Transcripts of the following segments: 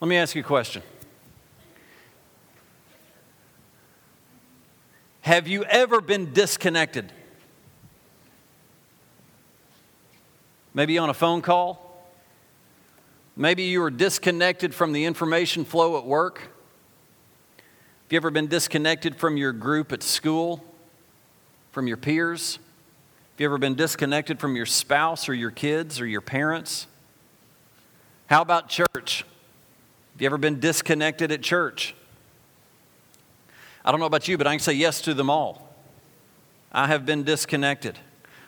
Let me ask you a question. Have you ever been disconnected? Maybe on a phone call? Maybe you were disconnected from the information flow at work? Have you ever been disconnected from your group at school? From your peers? Have you ever been disconnected from your spouse or your kids or your parents? How about church? Have you ever been disconnected at church? I don't know about you, but I can say yes to them all. I have been disconnected.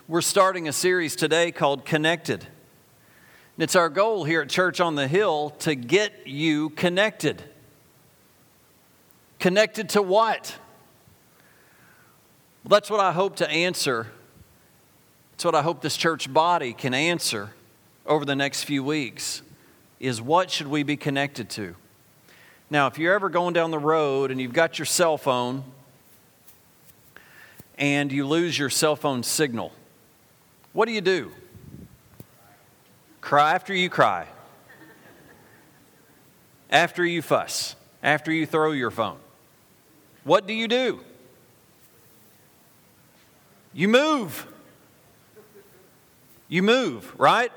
We're starting a series today called Connected. And it's our goal here at Church on the Hill to get you connected. Connected to what? Well, that's what I hope to answer. That's what I hope this church body can answer over the next few weeks is what should we be connected to? Now, if you're ever going down the road and you've got your cell phone and you lose your cell phone signal, what do you do? Cry after you cry, after you fuss, after you throw your phone. What do you do? You move. You move, right?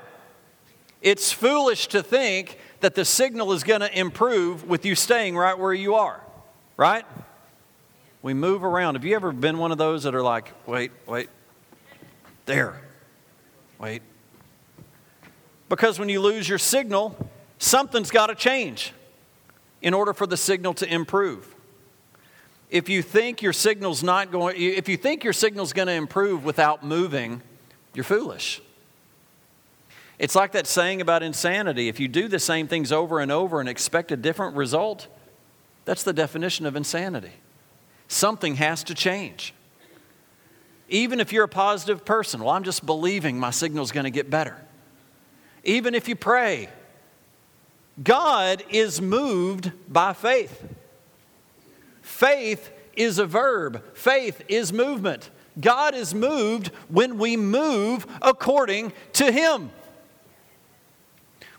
It's foolish to think that the signal is going to improve with you staying right where you are, right? We move around. Have you ever been one of those that are like, wait, wait, there, wait? Because when you lose your signal, something's got to change in order for the signal to improve. If you think your signal's not going, if you think your signal's going to improve without moving, you're foolish. It's like that saying about insanity. If you do the same things over and over and expect a different result, that's the definition of insanity. Something has to change. Even if you're a positive person, well, I'm just believing my signal's going to get better. Even if you pray, God is moved by faith. Faith is a verb, faith is movement. God is moved when we move according to Him.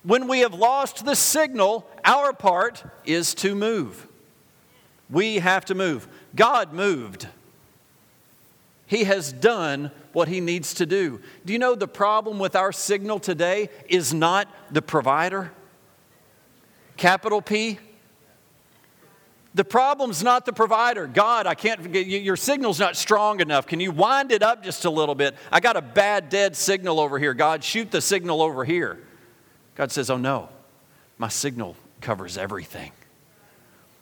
When we have lost the signal, our part is to move. We have to move. God moved. He has done what he needs to do. Do you know the problem with our signal today is not the provider? Capital P. The problem's not the provider. God, I can't your signal's not strong enough. Can you wind it up just a little bit? I got a bad dead signal over here. God, shoot the signal over here. God says, Oh no, my signal covers everything.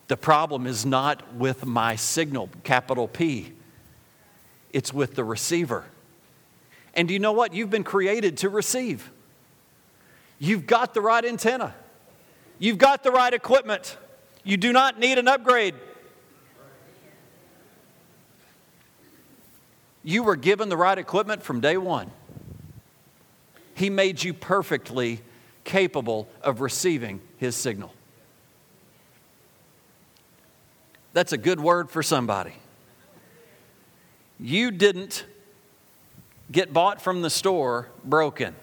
The problem is not with my signal, capital P, it's with the receiver. And do you know what? You've been created to receive. You've got the right antenna, you've got the right equipment. You do not need an upgrade. You were given the right equipment from day one. He made you perfectly capable of receiving his signal. That's a good word for somebody. You didn't get bought from the store broken.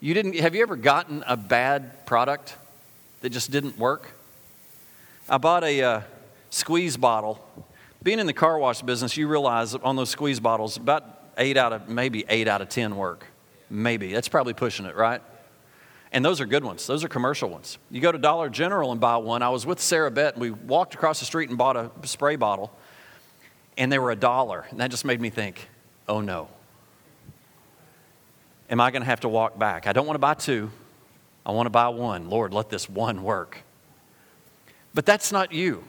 You didn't have you ever gotten a bad product that just didn't work? I bought a uh, squeeze bottle. Being in the car wash business, you realize on those squeeze bottles, about eight out of maybe eight out of ten work. Maybe. That's probably pushing it, right? And those are good ones. Those are commercial ones. You go to Dollar General and buy one. I was with Sarah Bett, and we walked across the street and bought a spray bottle, and they were a dollar. And that just made me think, oh no. Am I going to have to walk back? I don't want to buy two. I want to buy one. Lord, let this one work. But that's not you.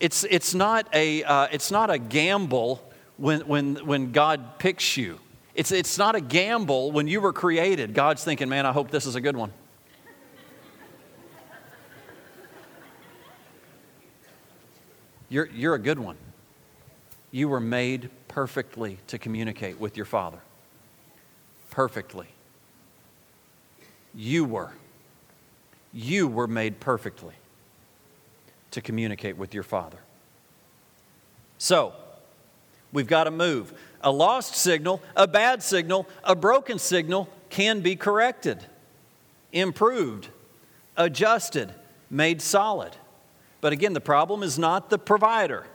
It's, it's, not, a, uh, it's not a gamble when, when, when God picks you. It's, it's not a gamble when you were created. God's thinking, man, I hope this is a good one. You're, you're a good one. You were made perfectly to communicate with your Father. Perfectly. You were. You were made perfectly to communicate with your Father. So, we've got to move. A lost signal, a bad signal, a broken signal can be corrected. improved, adjusted, made solid. But again, the problem is not the provider.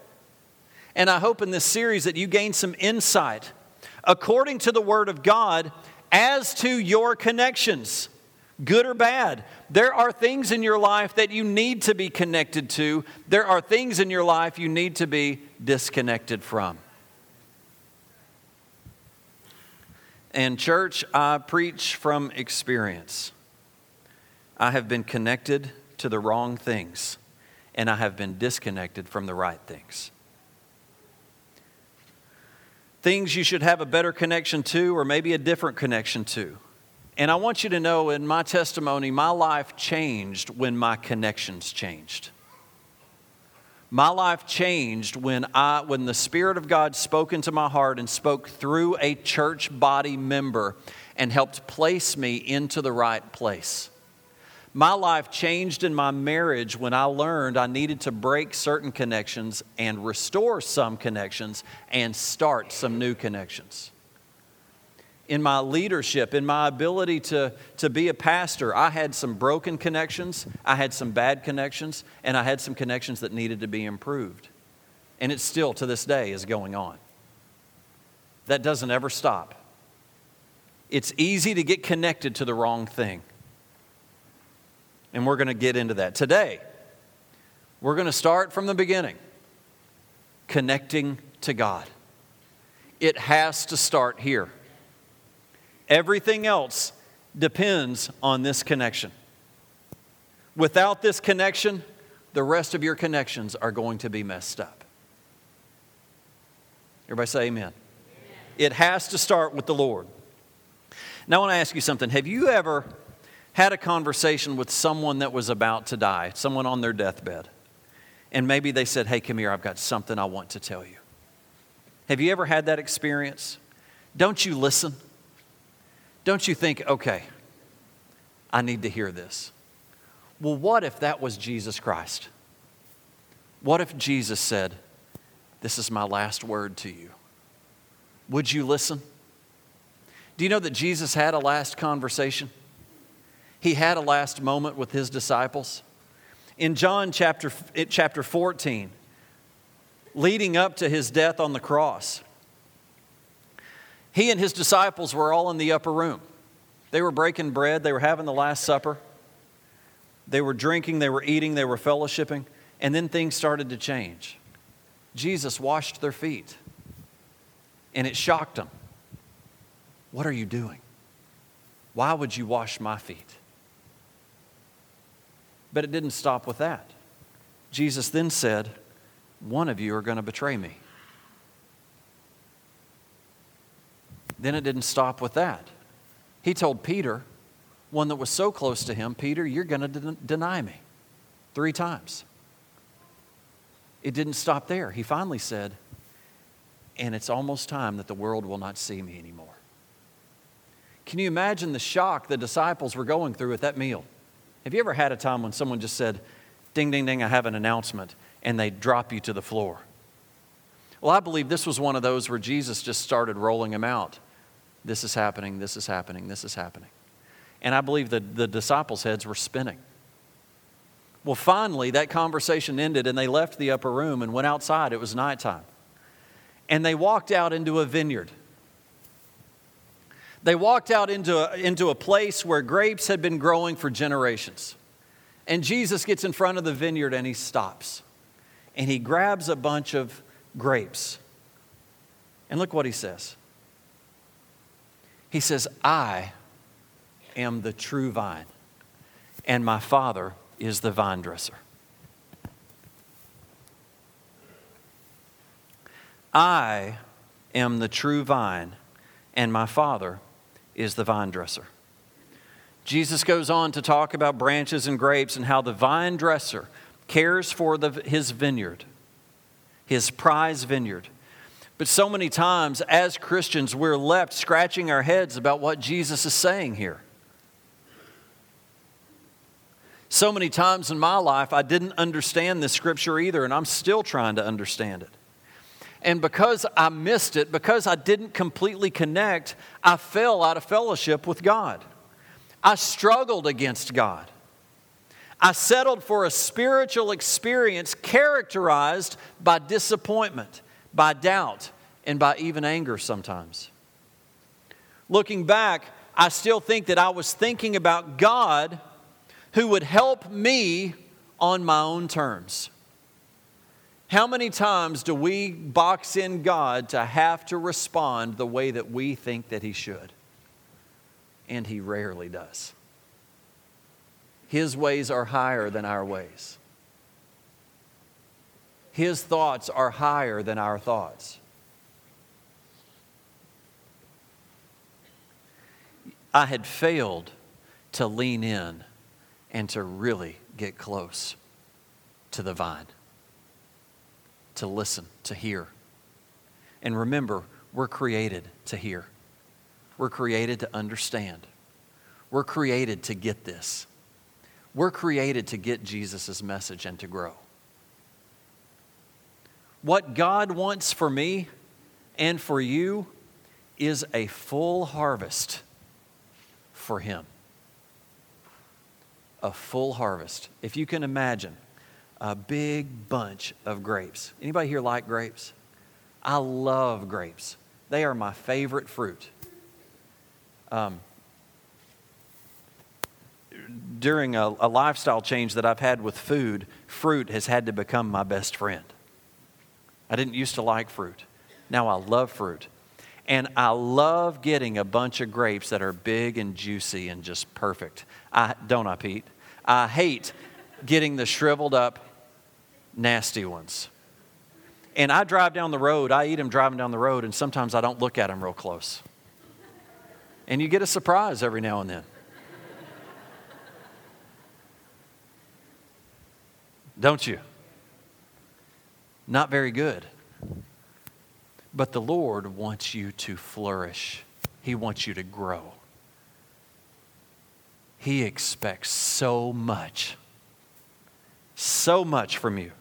And I hope in this series that you gain some insight according to the Word of God as to your connections, good or bad. There are things in your life that you need to be connected to, there are things in your life you need to be disconnected from. And, church, I preach from experience. I have been connected to the wrong things, and I have been disconnected from the right things. Things you should have a better connection to, or maybe a different connection to. And I want you to know in my testimony, my life changed when my connections changed. My life changed when, I, when the Spirit of God spoke into my heart and spoke through a church body member and helped place me into the right place. My life changed in my marriage when I learned I needed to break certain connections and restore some connections and start some new connections in my leadership, in my ability to, to be a pastor. I had some broken connections, I had some bad connections, and I had some connections that needed to be improved. And it still, to this day, is going on. That doesn't ever stop. It's easy to get connected to the wrong thing. And we're going to get into that. Today, we're going to start from the beginning connecting to God. It has to start here. Everything else depends on this connection. Without this connection, the rest of your connections are going to be messed up. Everybody say amen. amen. It has to start with the Lord. Now, I want to ask you something. Have you ever had a conversation with someone that was about to die, someone on their deathbed, and maybe they said, Hey, come here, I've got something I want to tell you? Have you ever had that experience? Don't you listen? Don't you think, okay, I need to hear this? Well, what if that was Jesus Christ? What if Jesus said, This is my last word to you? Would you listen? Do you know that Jesus had a last conversation? He had a last moment with his disciples. In John chapter, chapter 14, leading up to his death on the cross, he and his disciples were all in the upper room. They were breaking bread, they were having the Last Supper, they were drinking, they were eating, they were fellowshipping, and then things started to change. Jesus washed their feet, and it shocked them. What are you doing? Why would you wash my feet? But it didn't stop with that. Jesus then said, One of you are going to betray me. Then it didn't stop with that. He told Peter, one that was so close to him, Peter, you're going to de- deny me three times. It didn't stop there. He finally said, and it's almost time that the world will not see me anymore. Can you imagine the shock the disciples were going through at that meal? Have you ever had a time when someone just said, Ding, ding, ding, I have an announcement, and they drop you to the floor? Well, I believe this was one of those where Jesus just started rolling them out. This is happening, this is happening, this is happening. And I believe that the disciples' heads were spinning. Well, finally, that conversation ended, and they left the upper room and went outside. It was nighttime. And they walked out into a vineyard. They walked out into a, into a place where grapes had been growing for generations. And Jesus gets in front of the vineyard and he stops. And he grabs a bunch of grapes. And look what he says he says, I am the true vine, and my Father is the vine dresser. I am the true vine, and my Father is the vine dresser. Jesus goes on to talk about branches and grapes and how the vine dresser cares for the, his vineyard, his prize vineyard. But so many times, as Christians, we're left scratching our heads about what Jesus is saying here. So many times in my life, I didn't understand this scripture either, and I'm still trying to understand it. And because I missed it, because I didn't completely connect, I fell out of fellowship with God. I struggled against God. I settled for a spiritual experience characterized by disappointment, by doubt, and by even anger sometimes. Looking back, I still think that I was thinking about God who would help me on my own terms. How many times do we box in God to have to respond the way that we think that He should? And He rarely does. His ways are higher than our ways. His thoughts are higher than our thoughts. I had failed to lean in and to really get close to the vine, to listen, to hear. And remember, we're created to hear, we're created to understand, we're created to get this. We're created to get Jesus' message and to grow. What God wants for me and for you is a full harvest for Him. A full harvest. If you can imagine a big bunch of grapes. Anybody here like grapes? I love grapes. They are my favorite fruit. Um, during a, a lifestyle change that I've had with food, fruit has had to become my best friend. I didn't used to like fruit. Now I love fruit. And I love getting a bunch of grapes that are big and juicy and just perfect. I don't I, Pete? I hate getting the shriveled up, nasty ones. And I drive down the road, I eat them driving down the road, and sometimes I don't look at them real close. And you get a surprise every now and then. don't you? Not very good. But the Lord wants you to flourish, He wants you to grow. He expects so much, so much from you.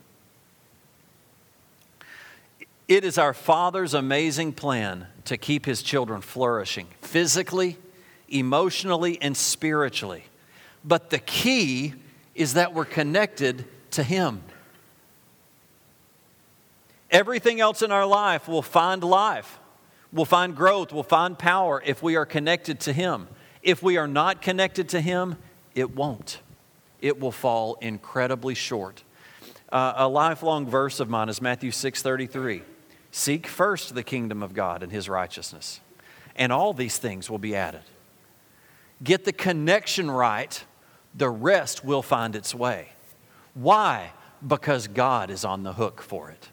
It is our Father's amazing plan to keep His children flourishing physically, emotionally, and spiritually. But the key is that we're connected to Him. Everything else in our life will find life, will find growth, will find power if we are connected to Him. If we are not connected to Him, it won't. It will fall incredibly short. Uh, a lifelong verse of mine is Matthew 6:33. Seek first the kingdom of God and his righteousness, and all these things will be added. Get the connection right, the rest will find its way. Why? Because God is on the hook for it.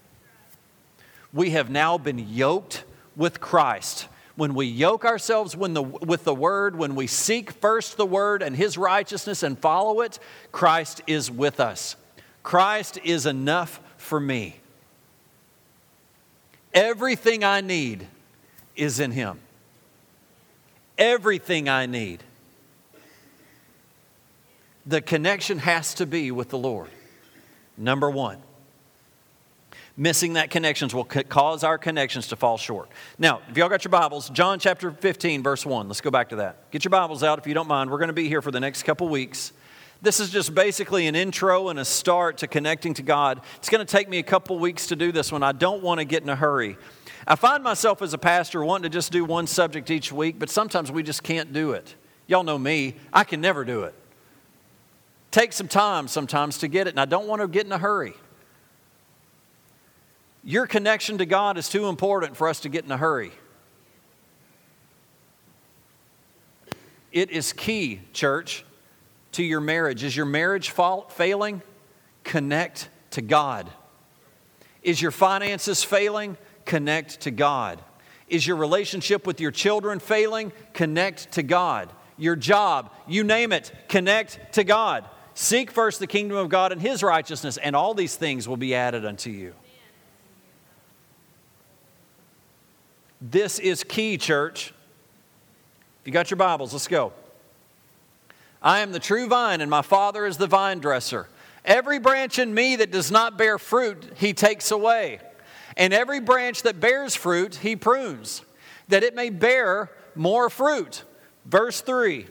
We have now been yoked with Christ. When we yoke ourselves when the, with the Word, when we seek first the Word and His righteousness and follow it, Christ is with us. Christ is enough for me. Everything I need is in Him. Everything I need the connection has to be with the Lord. Number one. Missing that connections will cause our connections to fall short. Now, if y'all got your Bibles, John chapter 15, verse 1. Let's go back to that. Get your Bibles out if you don't mind. We're going to be here for the next couple weeks. This is just basically an intro and a start to connecting to God. It's going to take me a couple weeks to do this one. I don't want to get in a hurry. I find myself as a pastor wanting to just do one subject each week, but sometimes we just can't do it. Y'all know me, I can never do it Take some time sometimes to get it, and I don't want to get in a hurry. Your connection to God is too important for us to get in a hurry. It is key, church, to your marriage. Is your marriage failing? Connect to God. Is your finances failing? Connect to God. Is your relationship with your children failing? Connect to God. Your job, you name it, connect to God. Seek first the kingdom of God and his righteousness, and all these things will be added unto you. This is key, church. If you got your Bibles, let's go. I am the true vine, and my Father is the vine dresser. Every branch in me that does not bear fruit, he takes away. And every branch that bears fruit, he prunes, that it may bear more fruit. Verse 3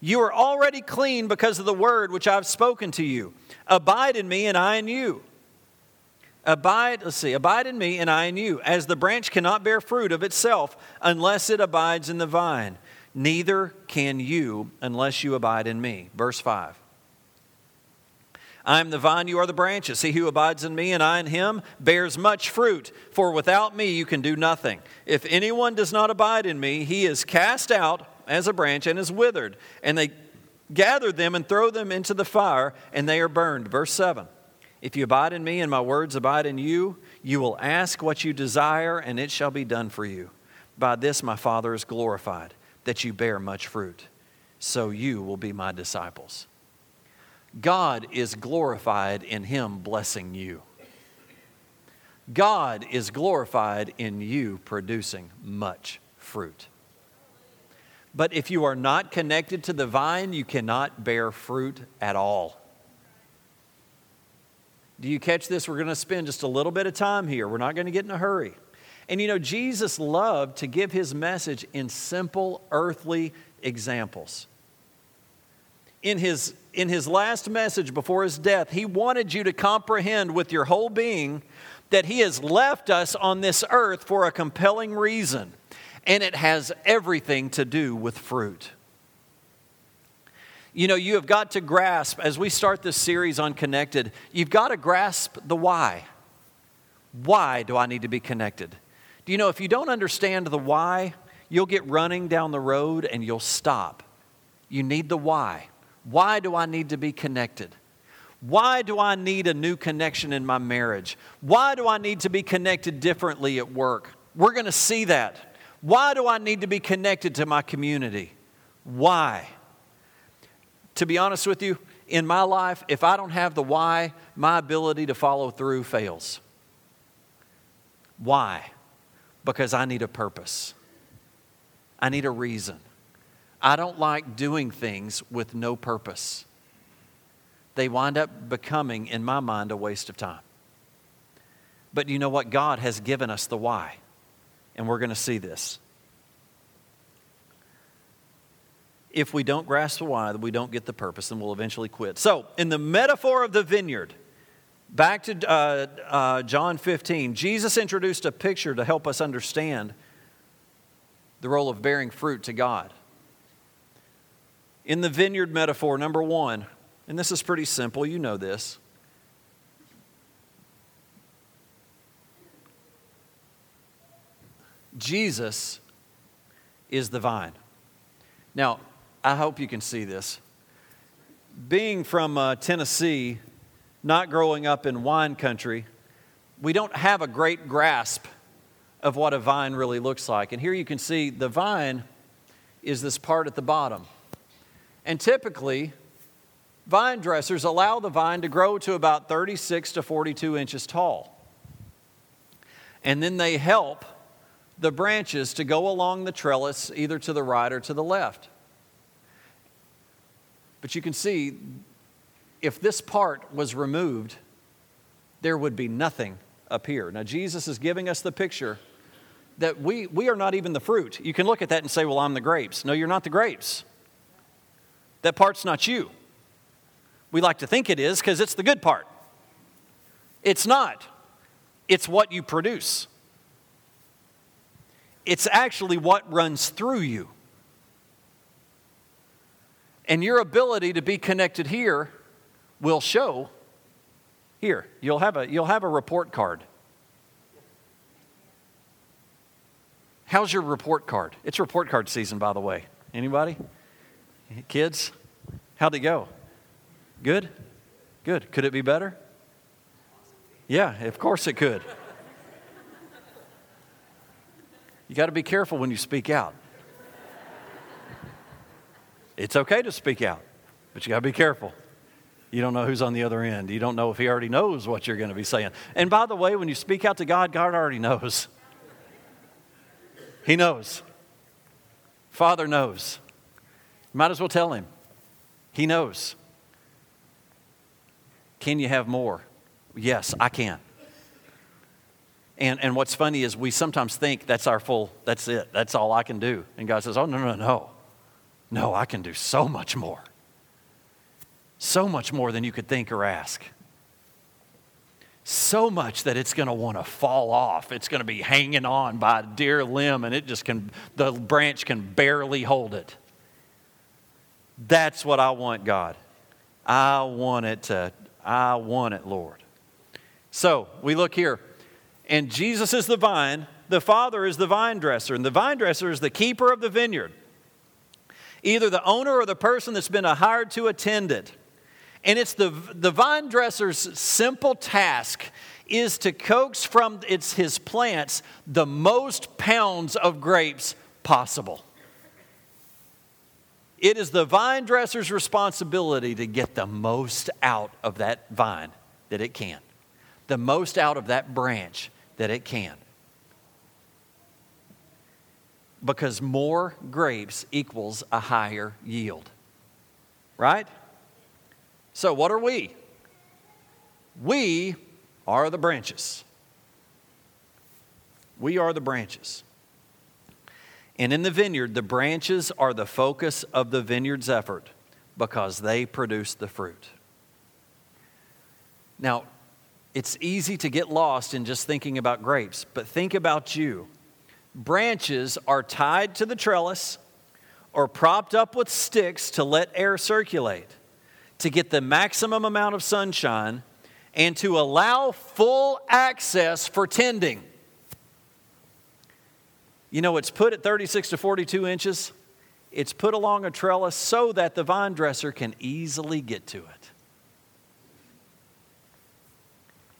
You are already clean because of the word which I've spoken to you. Abide in me, and I in you. Abide, let's see, abide in me, and I in you. As the branch cannot bear fruit of itself unless it abides in the vine, neither can you unless you abide in me. Verse 5. I am the vine, you are the branches. He who abides in me and I in him bears much fruit, for without me you can do nothing. If anyone does not abide in me, he is cast out as a branch and is withered. And they gather them and throw them into the fire, and they are burned. Verse 7 If you abide in me and my words abide in you, you will ask what you desire, and it shall be done for you. By this my Father is glorified, that you bear much fruit. So you will be my disciples. God is glorified in Him blessing you. God is glorified in you producing much fruit. But if you are not connected to the vine, you cannot bear fruit at all. Do you catch this? We're going to spend just a little bit of time here. We're not going to get in a hurry. And you know, Jesus loved to give his message in simple earthly examples. In his, in his last message before his death, he wanted you to comprehend with your whole being that he has left us on this earth for a compelling reason and it has everything to do with fruit. You know, you have got to grasp, as we start this series on connected, you've got to grasp the why. Why do I need to be connected? Do you know, if you don't understand the why, you'll get running down the road and you'll stop. You need the why. Why do I need to be connected? Why do I need a new connection in my marriage? Why do I need to be connected differently at work? We're going to see that. Why do I need to be connected to my community? Why? To be honest with you, in my life, if I don't have the why, my ability to follow through fails. Why? Because I need a purpose. I need a reason. I don't like doing things with no purpose. They wind up becoming, in my mind, a waste of time. But you know what? God has given us the why and we're going to see this. If we don't grasp the why, we don't get the purpose, and we'll eventually quit. So, in the metaphor of the vineyard, back to uh, uh, John 15, Jesus introduced a picture to help us understand the role of bearing fruit to God. In the vineyard metaphor, number one, and this is pretty simple, you know this. Jesus is the vine. Now, I hope you can see this. Being from uh, Tennessee, not growing up in wine country, we don't have a great grasp of what a vine really looks like. And here you can see the vine is this part at the bottom. And typically, vine dressers allow the vine to grow to about 36 to 42 inches tall. And then they help the branches to go along the trellis either to the right or to the left. But you can see if this part was removed, there would be nothing up here. Now, Jesus is giving us the picture that we, we are not even the fruit. You can look at that and say, Well, I'm the grapes. No, you're not the grapes. That part's not you. We like to think it is because it's the good part. It's not, it's what you produce it's actually what runs through you. And your ability to be connected here will show here. You'll have a, you'll have a report card. How's your report card? It's report card season, by the way. Anybody? Kids? How'd it go? Good? Good. Could it be better? Yeah, of course it could. You got to be careful when you speak out. It's okay to speak out, but you got to be careful. You don't know who's on the other end. You don't know if he already knows what you're going to be saying. And by the way, when you speak out to God, God already knows. He knows. Father knows. Might as well tell him. He knows. Can you have more? Yes, I can. And, and what's funny is we sometimes think that's our full, that's it, that's all I can do. And God says, oh, no, no, no. No, I can do so much more. So much more than you could think or ask. So much that it's going to want to fall off. It's going to be hanging on by a dear limb and it just can, the branch can barely hold it. That's what I want, God. I want it to, I want it, Lord. So we look here, and Jesus is the vine, the Father is the vine dresser, and the vine dresser is the keeper of the vineyard. Either the owner or the person that's been hired to attend it. And it's the, the vine dresser's simple task is to coax from its, his plants the most pounds of grapes possible. It is the vine dresser's responsibility to get the most out of that vine that it can, the most out of that branch that it can. Because more grapes equals a higher yield. Right? So, what are we? We are the branches. We are the branches. And in the vineyard, the branches are the focus of the vineyard's effort because they produce the fruit. Now, it's easy to get lost in just thinking about grapes, but think about you. Branches are tied to the trellis or propped up with sticks to let air circulate, to get the maximum amount of sunshine, and to allow full access for tending. You know, it's put at 36 to 42 inches. It's put along a trellis so that the vine dresser can easily get to it.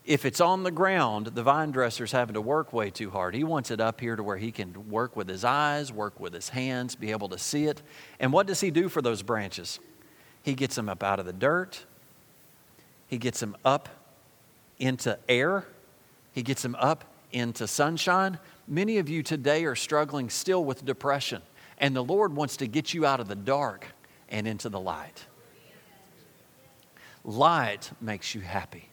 If it's on the ground, the vine dresser's having to work way too hard. He wants it up here to where he can work with his eyes, work with his hands, be able to see it. And what does he do for those branches? He gets them up out of the dirt, he gets them up into air, he gets them up into sunshine, Many of you today are struggling still with depression, and the Lord wants to get you out of the dark and into the light. Light makes you happy.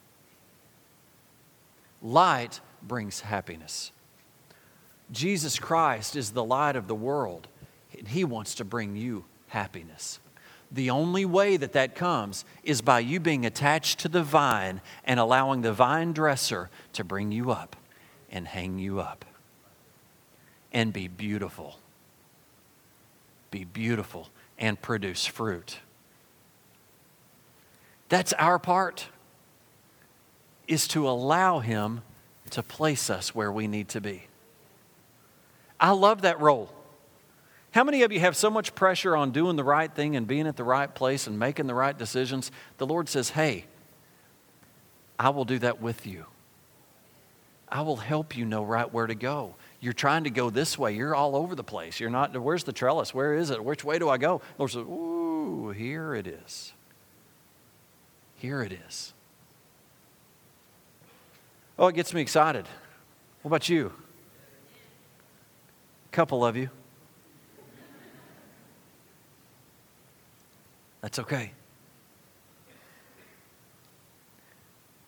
Light brings happiness. Jesus Christ is the light of the world, and He wants to bring you happiness. The only way that that comes is by you being attached to the vine and allowing the vine dresser to bring you up and hang you up and be beautiful. Be beautiful and produce fruit. That's our part, is to allow Him to place us where we need to be. I love that role. How many of you have so much pressure on doing the right thing and being at the right place and making the right decisions? The Lord says, Hey, I will do that with you. I will help you know right where to go you're trying to go this way. You're all over the place. You're not, where's the trellis? Where is it? Which way do I go? The Lord says, Ooh, here it is. Here it is. Oh, it gets me excited. What about you? A couple of you. That's okay.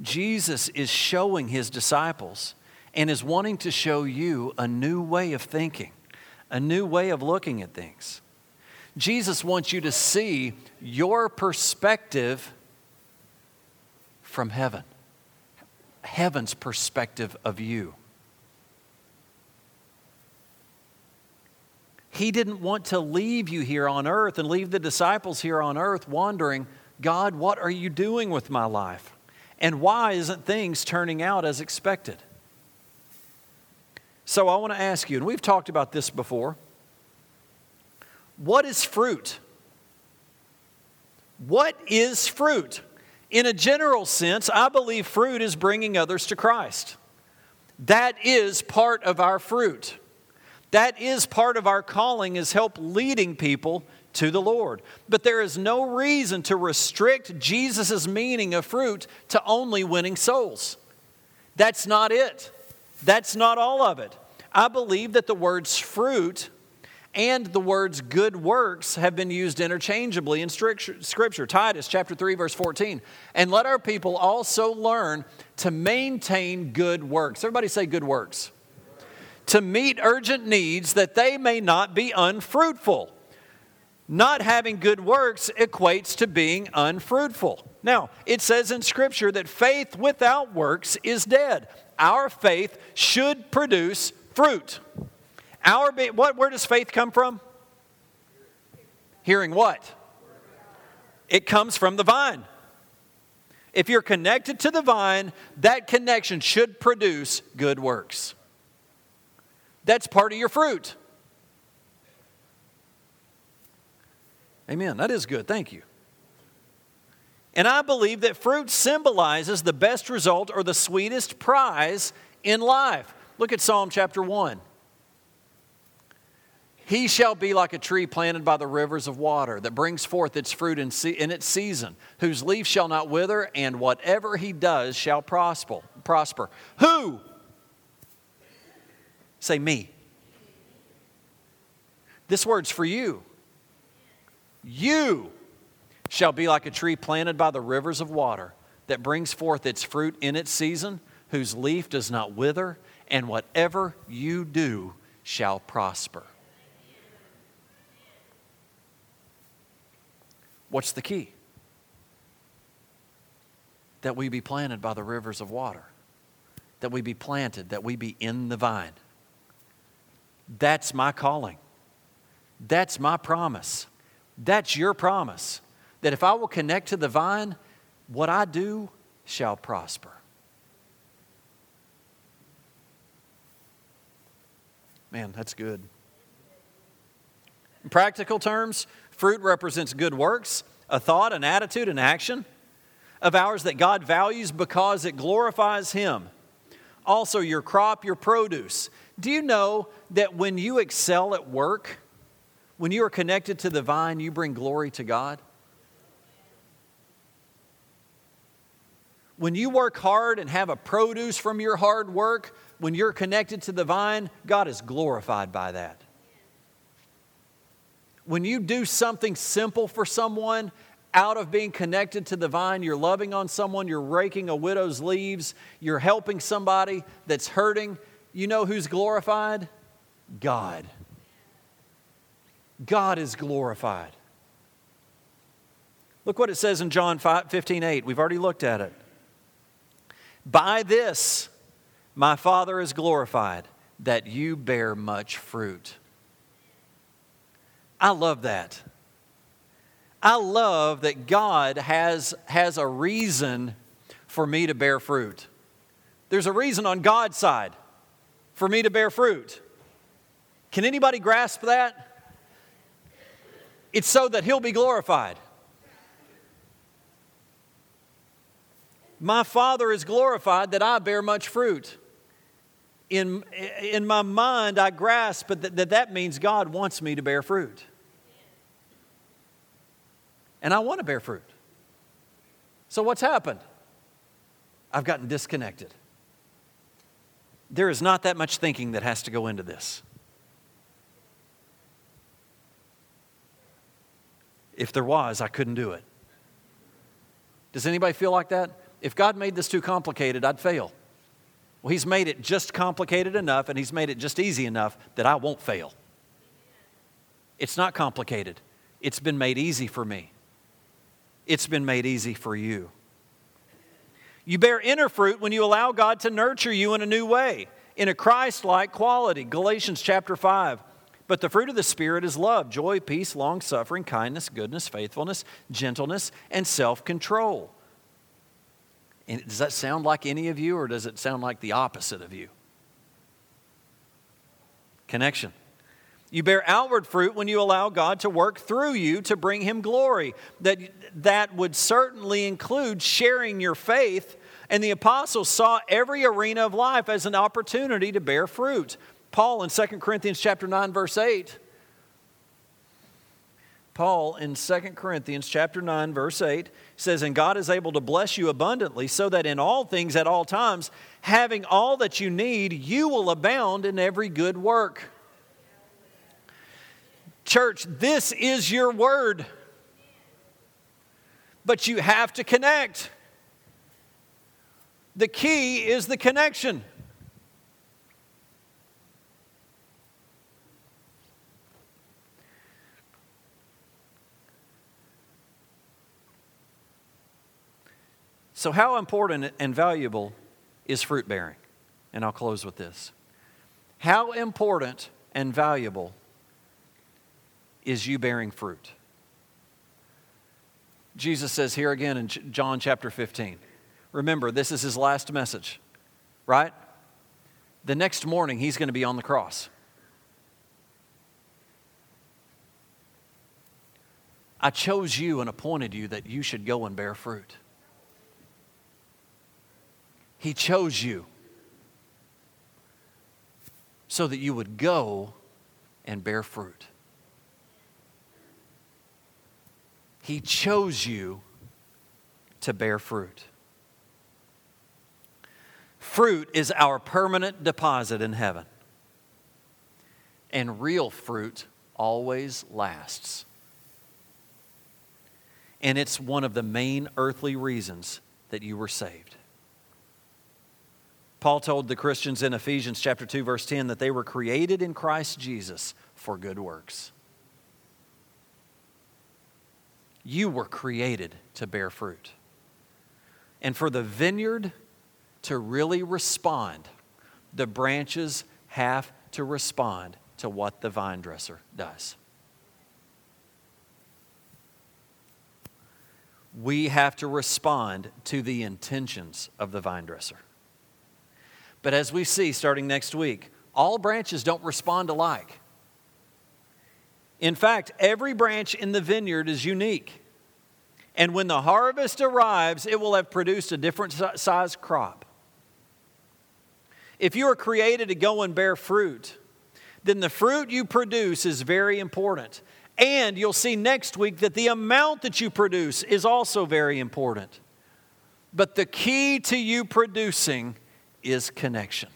Jesus is showing his disciples and is wanting to show you a new way of thinking, a new way of looking at things. Jesus wants you to see your perspective from heaven, heaven's perspective of you. He didn't want to leave you here on earth and leave the disciples here on earth wondering, God, what are you doing with my life? And why isn't things turning out as expected? So I want to ask you, and we've talked about this before what is fruit? What is fruit? In a general sense, I believe fruit is bringing others to Christ. That is part of our fruit. That is part of our calling is help leading people to the Lord. But there is no reason to restrict Jesus' meaning of fruit to only winning souls. That's not it. That's not all of it. I believe that the words fruit and the words good works have been used interchangeably in Scripture. Titus chapter 3, verse 14. And let our people also learn to maintain good works. Everybody say good works. To meet urgent needs that they may not be unfruitful. not having good works equates to being unfruitful. Now, it says in Scripture that faith without works is dead. Our faith should produce fruit. Our what, where does faith come from? Hearing what? It comes from the vine. If you're connected to the vine, that connection should produce good works. That's part of your fruit. Amen. That is good. Thank you. And I believe that fruit symbolizes the best result or the sweetest prize in life. Look at Psalm chapter 1. He shall be like a tree planted by the rivers of water that brings forth its fruit in, se- in its season, whose leaf shall not wither, and whatever he does shall prosper. Prosper. Who? Say me. This word's for you. You shall be like a tree planted by the rivers of water that brings forth its fruit in its season, whose leaf does not wither, and whatever you do shall prosper. What's the key? That we be planted by the rivers of water, that we be planted, that we be in the vine. That's my calling. That's my promise. That's your promise. That if I will connect to the vine, what I do shall prosper. Man, that's good. In practical terms, fruit represents good works, a thought, an attitude, an action of ours that God values because it glorifies Him. Also, your crop, your produce. Do you know that when you excel at work, when you are connected to the vine, you bring glory to God. When you work hard and have a produce from your hard work, when you're connected to the vine, God is glorified by that. When you do something simple for someone, out of being connected to the vine, you're loving on someone, you're raking a widow's leaves, you're helping somebody that's hurting, you know who's glorified? God. God is glorified. Look what it says in John 5, 15 8. We've already looked at it. By this, my Father is glorified, that you bear much fruit. I love that. I love that God has, has a reason for me to bear fruit. There's a reason on God's side for me to bear fruit. Can anybody grasp that? It's so that He'll be glorified. My Father is glorified that I bear much fruit. In, in my mind, I grasp that, that that means God wants me to bear fruit. And I want to bear fruit. So, what's happened? I've gotten disconnected. There is not that much thinking that has to go into this. If there was, I couldn't do it. Does anybody feel like that? If God made this too complicated, I'd fail. Well, He's made it just complicated enough and He's made it just easy enough that I won't fail. It's not complicated, it's been made easy for me. It's been made easy for you. You bear inner fruit when you allow God to nurture you in a new way, in a Christ like quality. Galatians chapter 5. But the fruit of the Spirit is love, joy, peace, long suffering, kindness, goodness, faithfulness, gentleness, and self control. Does that sound like any of you, or does it sound like the opposite of you? Connection. You bear outward fruit when you allow God to work through you to bring Him glory. That, that would certainly include sharing your faith. And the apostles saw every arena of life as an opportunity to bear fruit. Paul in 2 Corinthians chapter 9 verse 8 Paul in 2 Corinthians chapter 9 verse 8 says and God is able to bless you abundantly so that in all things at all times having all that you need you will abound in every good work. Church, this is your word. But you have to connect. The key is the connection. So, how important and valuable is fruit bearing? And I'll close with this. How important and valuable is you bearing fruit? Jesus says here again in John chapter 15. Remember, this is his last message, right? The next morning, he's going to be on the cross. I chose you and appointed you that you should go and bear fruit. He chose you so that you would go and bear fruit. He chose you to bear fruit. Fruit is our permanent deposit in heaven. And real fruit always lasts. And it's one of the main earthly reasons that you were saved. Paul told the Christians in Ephesians chapter 2 verse 10 that they were created in Christ Jesus for good works. You were created to bear fruit. And for the vineyard to really respond, the branches have to respond to what the vine dresser does. We have to respond to the intentions of the vine dresser. But as we see starting next week, all branches don't respond alike. In fact, every branch in the vineyard is unique. And when the harvest arrives, it will have produced a different size crop. If you are created to go and bear fruit, then the fruit you produce is very important. And you'll see next week that the amount that you produce is also very important. But the key to you producing is connection.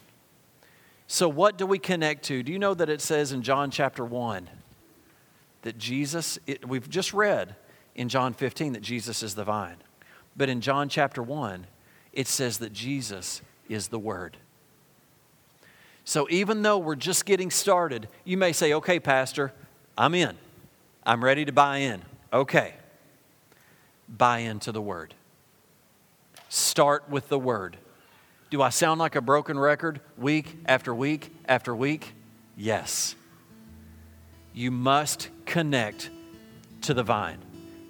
So, what do we connect to? Do you know that it says in John chapter 1 that Jesus, it, we've just read in John 15 that Jesus is the vine. But in John chapter 1, it says that Jesus is the Word. So, even though we're just getting started, you may say, okay, Pastor, I'm in. I'm ready to buy in. Okay. Buy into the Word. Start with the Word. Do I sound like a broken record week after week after week? Yes. You must connect to the vine.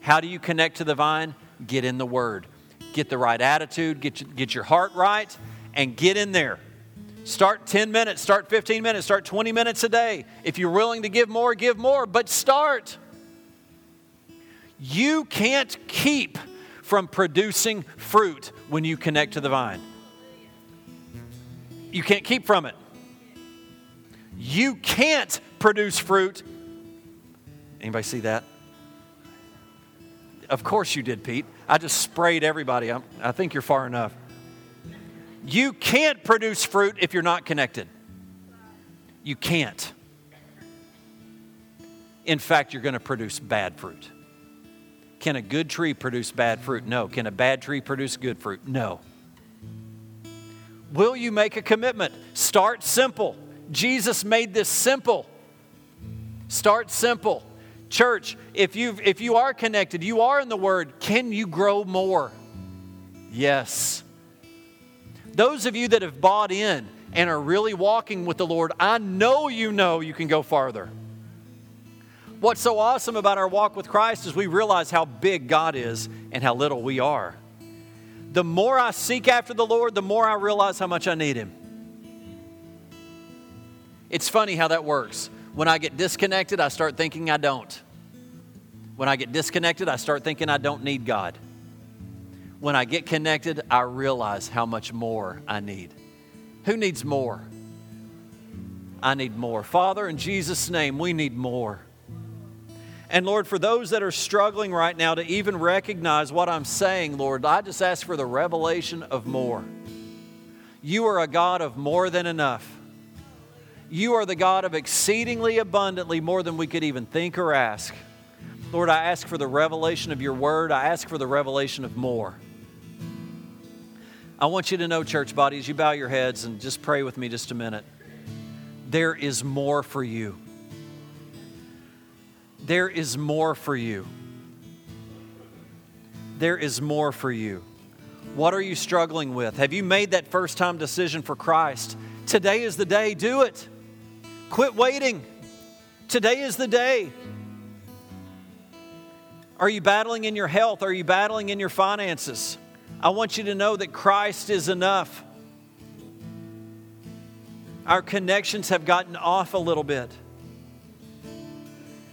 How do you connect to the vine? Get in the Word. Get the right attitude, get, get your heart right, and get in there. Start 10 minutes, start 15 minutes, start 20 minutes a day. If you're willing to give more, give more, but start. You can't keep from producing fruit when you connect to the vine. You can't keep from it. You can't produce fruit. Anybody see that? Of course you did, Pete. I just sprayed everybody. I'm, I think you're far enough. You can't produce fruit if you're not connected. You can't. In fact, you're going to produce bad fruit. Can a good tree produce bad fruit? No. Can a bad tree produce good fruit? No. Will you make a commitment? Start simple. Jesus made this simple. Start simple. Church, if, you if you are connected, you are in the Word, can you grow more? Yes. Those of you that have bought in and are really walking with the Lord, I know you know you can go farther. What's so awesome about our walk with Christ is we realize how big God is and how little we are the more I seek after the Lord, the more I realize how much I need Him. It's funny how that works. When I get disconnected, I start thinking I don't. When I get disconnected, I start thinking I don't need God. When I get connected, I realize how much more I need. Who needs more? I need more. Father, in Jesus' name, we need more. And Lord, for those that are struggling right now to even recognize what I'm saying, Lord, I just ask for the revelation of more. You are a God of more than enough. You are the God of exceedingly abundantly more than we could even think or ask. Lord, I ask for the revelation of your word. I ask for the revelation of more. I want you to know, church bodies, you bow your heads and just pray with me just a minute. There is more for you there is more for you. There is more for you. What are you struggling with? Have you made that first time decision for Christ? Today is the day. Do it. Quit waiting. Today is the day. Are you battling in your health? Are you battling in your finances? I want you to know that Christ is enough. Our connections have gotten off a little bit.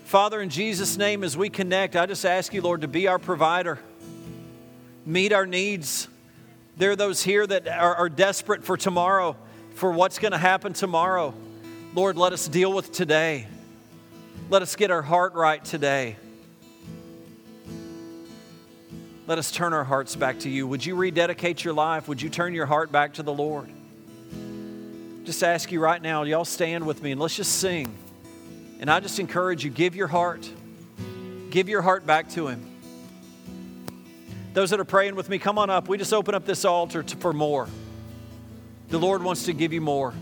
Father, in Jesus' name, as we connect, I just ask you, Lord, to be our provider, meet our needs. There are those here that are, are desperate for tomorrow, for what's going to happen tomorrow. Lord, let us deal with today. Let us get our heart right today. Let us turn our hearts back to you. Would you rededicate your life? Would you turn your heart back to the Lord? Just ask you right now, y'all stand with me and let's just sing. And I just encourage you give your heart, give your heart back to Him. Those that are praying with me, come on up. We just open up this altar to, for more. The Lord wants to give you more.